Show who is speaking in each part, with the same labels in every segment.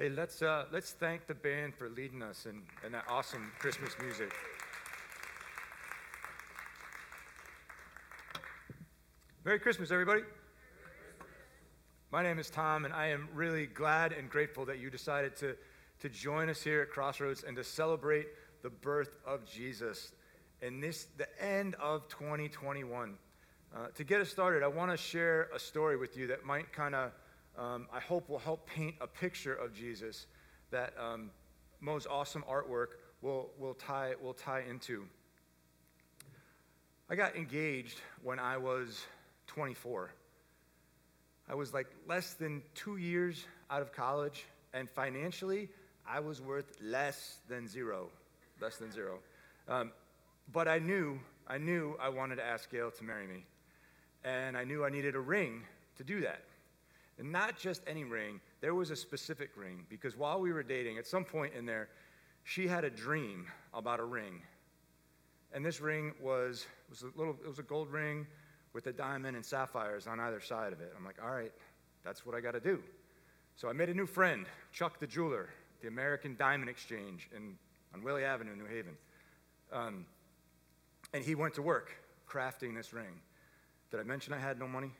Speaker 1: Hey, let's, uh, let's thank the band for leading us in, in that awesome Christmas music. Merry Christmas, everybody. My name is Tom, and I am really glad and grateful that you decided to, to join us here at Crossroads and to celebrate the birth of Jesus and this the end of 2021. Uh, to get us started, I want to share a story with you that might kind of um, I hope will help paint a picture of Jesus that um, Mo's awesome artwork will, will, tie, will tie into. I got engaged when I was 24. I was like less than two years out of college, and financially, I was worth less than zero. Less than zero. Um, but I knew, I knew I wanted to ask Gail to marry me. And I knew I needed a ring to do that. And not just any ring, there was a specific ring because while we were dating, at some point in there, she had a dream about a ring. And this ring was, was a little, it was a gold ring with a diamond and sapphires on either side of it. I'm like, all right, that's what I got to do. So I made a new friend, Chuck the jeweler, the American Diamond Exchange in, on Whalley Avenue, New Haven. Um, and he went to work crafting this ring. Did I mention I had no money?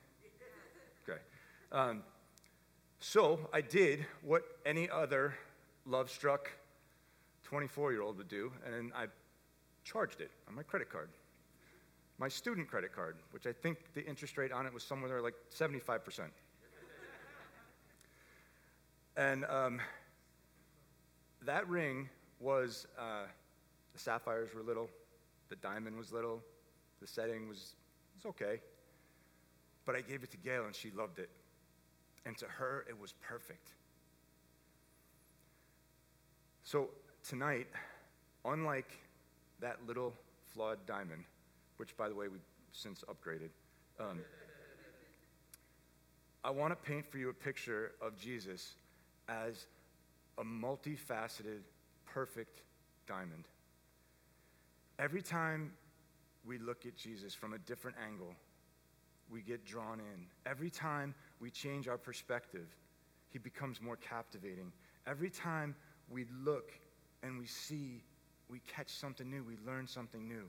Speaker 1: Um, so I did what any other love struck 24 year old would do, and I charged it on my credit card. My student credit card, which I think the interest rate on it was somewhere there like 75%. and um, that ring was, uh, the sapphires were little, the diamond was little, the setting was, was okay. But I gave it to Gail and she loved it. And to her, it was perfect. So tonight, unlike that little flawed diamond, which, by the way, we've since upgraded, um, I want to paint for you a picture of Jesus as a multifaceted, perfect diamond. Every time we look at Jesus from a different angle, we get drawn in. Every time we change our perspective, he becomes more captivating. Every time we look and we see, we catch something new, we learn something new.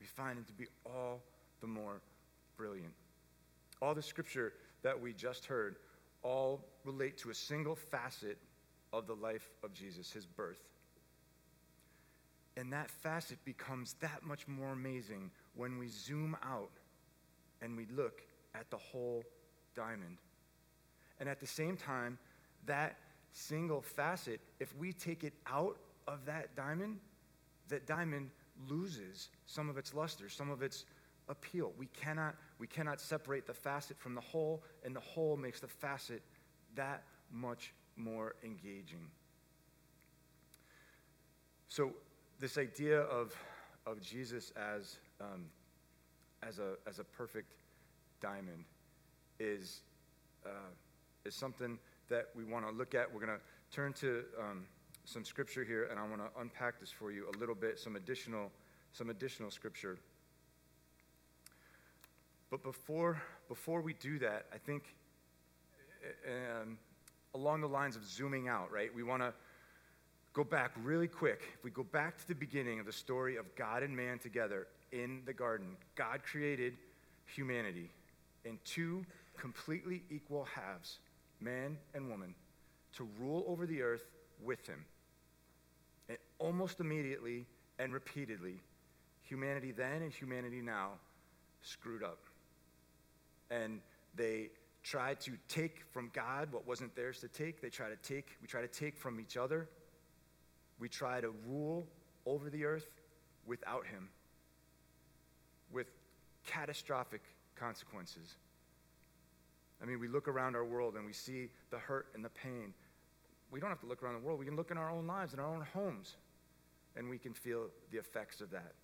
Speaker 1: We find him to be all the more brilliant. All the scripture that we just heard all relate to a single facet of the life of Jesus, his birth. And that facet becomes that much more amazing when we zoom out and we look at the whole diamond. And at the same time, that single facet, if we take it out of that diamond, that diamond loses some of its luster, some of its appeal. We cannot, we cannot separate the facet from the whole, and the whole makes the facet that much more engaging. So, this idea of, of Jesus as um, as a, as a perfect diamond is, uh, is something that we want to look at. We're going to turn to um, some scripture here, and I want to unpack this for you a little bit, some additional, some additional scripture. But before, before we do that, I think um, along the lines of zooming out, right, we want to go back really quick. If we go back to the beginning of the story of God and man together, in the garden, God created humanity in two completely equal halves, man and woman, to rule over the earth with him. And almost immediately and repeatedly, humanity then and humanity now screwed up. And they tried to take from God what wasn't theirs to take. They try to take, we try to take from each other. We try to rule over the earth without him catastrophic consequences. I mean, we look around our world and we see the hurt and the pain. We don't have to look around the world. We can look in our own lives, in our own homes, and we can feel the effects of that.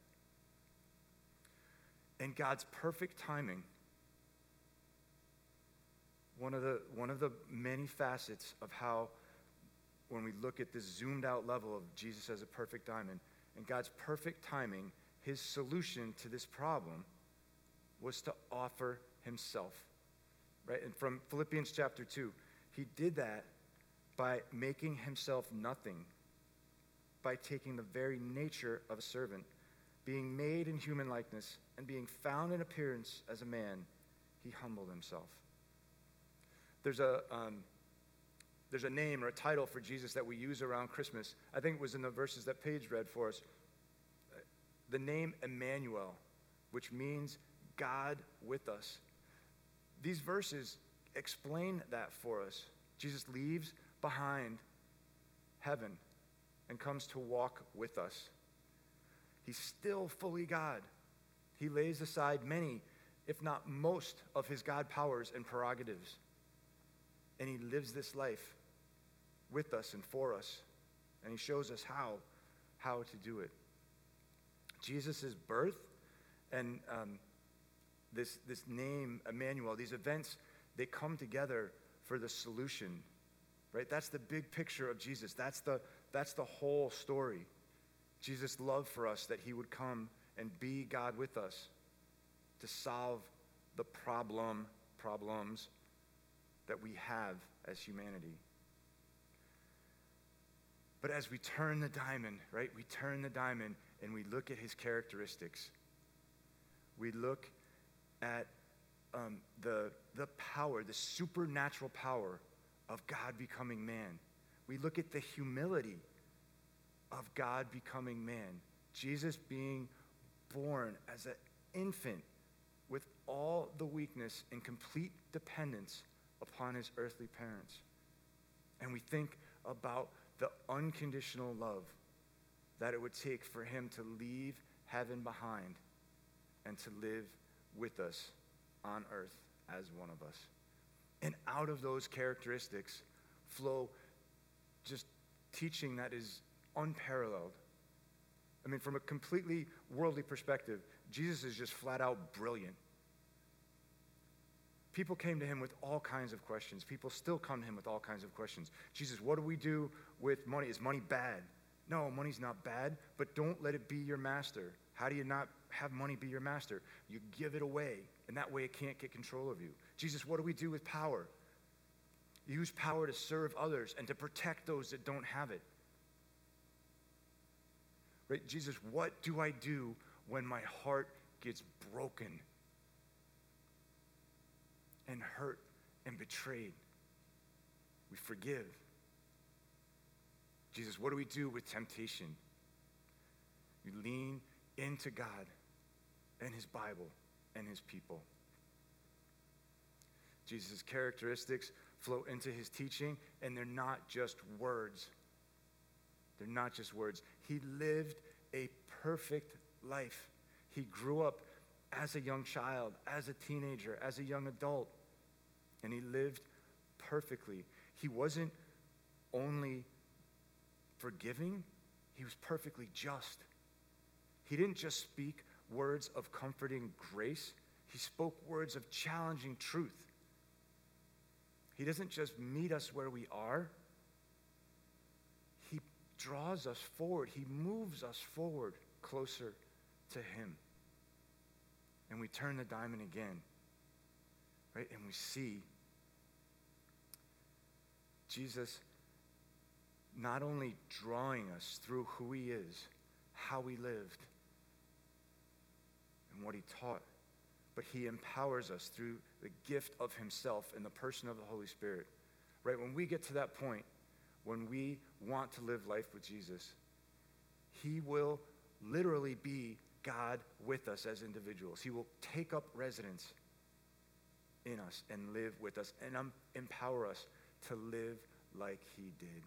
Speaker 1: And God's perfect timing, one of the, one of the many facets of how, when we look at this zoomed out level of Jesus as a perfect diamond, and God's perfect timing his solution to this problem was to offer himself. Right? And from Philippians chapter 2, he did that by making himself nothing, by taking the very nature of a servant, being made in human likeness, and being found in appearance as a man, he humbled himself. There's a, um, there's a name or a title for Jesus that we use around Christmas. I think it was in the verses that Paige read for us. The name Emmanuel, which means God with us. These verses explain that for us. Jesus leaves behind heaven and comes to walk with us. He's still fully God. He lays aside many, if not most, of his God powers and prerogatives. And he lives this life with us and for us. And he shows us how, how to do it. Jesus' birth and um, this, this name, Emmanuel, these events, they come together for the solution, right? That's the big picture of Jesus. That's the, that's the whole story. Jesus' love for us that he would come and be God with us to solve the problem, problems that we have as humanity. But as we turn the diamond, right, we turn the diamond and we look at his characteristics. We look at um, the, the power, the supernatural power of God becoming man. We look at the humility of God becoming man. Jesus being born as an infant with all the weakness and complete dependence upon his earthly parents. And we think about the unconditional love that it would take for him to leave heaven behind and to live with us on earth as one of us. And out of those characteristics flow just teaching that is unparalleled. I mean, from a completely worldly perspective, Jesus is just flat out brilliant. People came to him with all kinds of questions. People still come to him with all kinds of questions. Jesus, what do we do with money? Is money bad? No, money's not bad, but don't let it be your master. How do you not have money be your master? You give it away, and that way it can't get control of you. Jesus, what do we do with power? Use power to serve others and to protect those that don't have it. Right? Jesus, what do I do when my heart gets broken and hurt and betrayed? We forgive. Jesus, what do we do with temptation? We lean into God and His Bible and His people. Jesus' characteristics flow into His teaching, and they're not just words. They're not just words. He lived a perfect life. He grew up as a young child, as a teenager, as a young adult, and he lived perfectly. He wasn't only forgiving, he was perfectly just. He didn't just speak words of comforting grace, he spoke words of challenging truth. He doesn't just meet us where we are, he draws us forward, he moves us forward closer to him. And we turn the diamond again, right? And we see Jesus not only drawing us through who he is, how he lived, and what he taught, but he empowers us through the gift of himself in the person of the Holy Spirit. Right? When we get to that point, when we want to live life with Jesus, he will literally be God with us as individuals. He will take up residence in us and live with us and um, empower us to live like he did.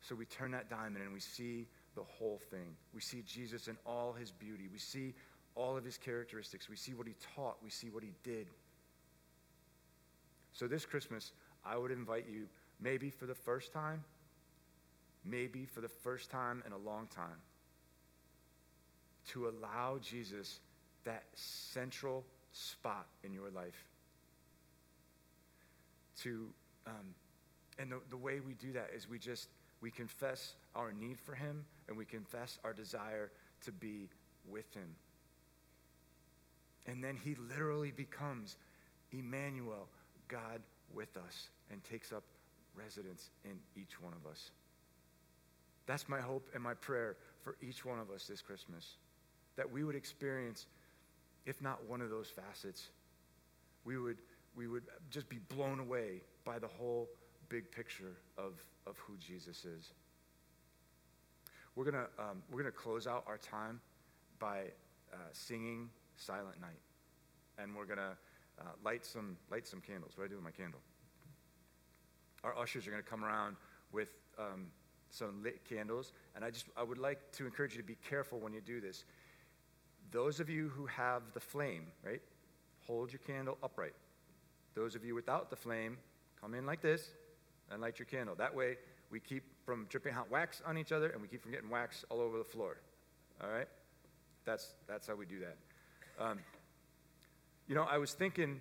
Speaker 1: So we turn that diamond and we see the whole thing. We see Jesus in all his beauty. We see all of his characteristics. We see what he taught. We see what he did. So this Christmas, I would invite you, maybe for the first time, maybe for the first time in a long time, to allow Jesus that central spot in your life. To, um, and the, the way we do that is we just, we confess our need for him and we confess our desire to be with him. And then he literally becomes Emmanuel, God with us, and takes up residence in each one of us. That's my hope and my prayer for each one of us this Christmas. That we would experience, if not one of those facets, we would, we would just be blown away by the whole big picture of, of who Jesus is. We're going um, we're gonna close out our time by uh, singing Silent Night. And we're going to uh, light, some, light some candles. What do I do with my candle? Our ushers are going to come around with um, some lit candles. And I just I would like to encourage you to be careful when you do this. Those of you who have the flame, right, hold your candle upright. Those of you without the flame, come in like this and light your candle. That way, we keep from dripping hot wax on each other and we keep from getting wax all over the floor. All right? That's, that's how we do that. Um, you know, I was thinking,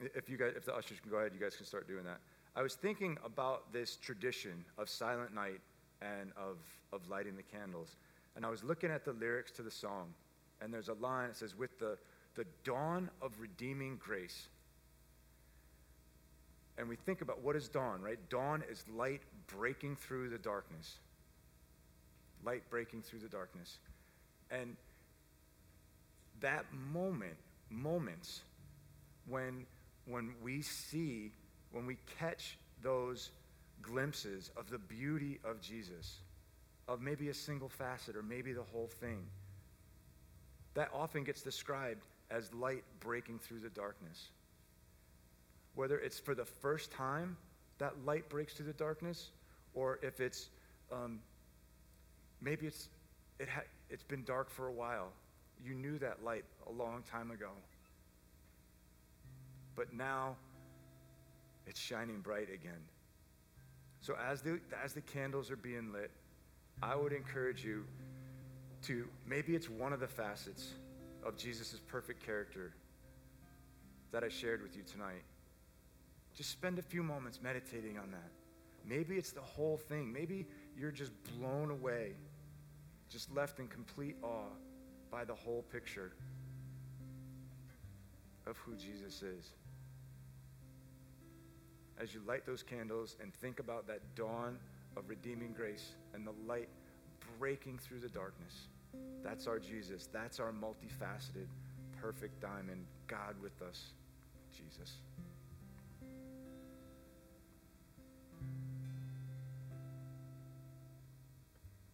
Speaker 1: if you guys, if the ushers can go ahead, you guys can start doing that. I was thinking about this tradition of Silent Night and of, of lighting the candles. And I was looking at the lyrics to the song, and there's a line that says, With the, the dawn of redeeming grace. And we think about what is dawn, right? Dawn is light breaking through the darkness. Light breaking through the darkness. And that moment, moments when, when we see, when we catch those glimpses of the beauty of Jesus, of maybe a single facet or maybe the whole thing, that often gets described as light breaking through the darkness. Whether it's for the first time that light breaks through the darkness, or if it's um, maybe it's it ha- it's been dark for a while. You knew that light a long time ago. But now it's shining bright again. So as the, as the candles are being lit, I would encourage you to maybe it's one of the facets of Jesus' perfect character that I shared with you tonight. Just spend a few moments meditating on that. Maybe it's the whole thing. Maybe you're just blown away just left in complete awe by the whole picture of who Jesus is. As you light those candles and think about that dawn of redeeming grace and the light breaking through the darkness, that's our Jesus. That's our multifaceted, perfect diamond, God with us, Jesus.